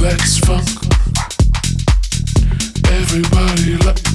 Let's funk. Everybody likes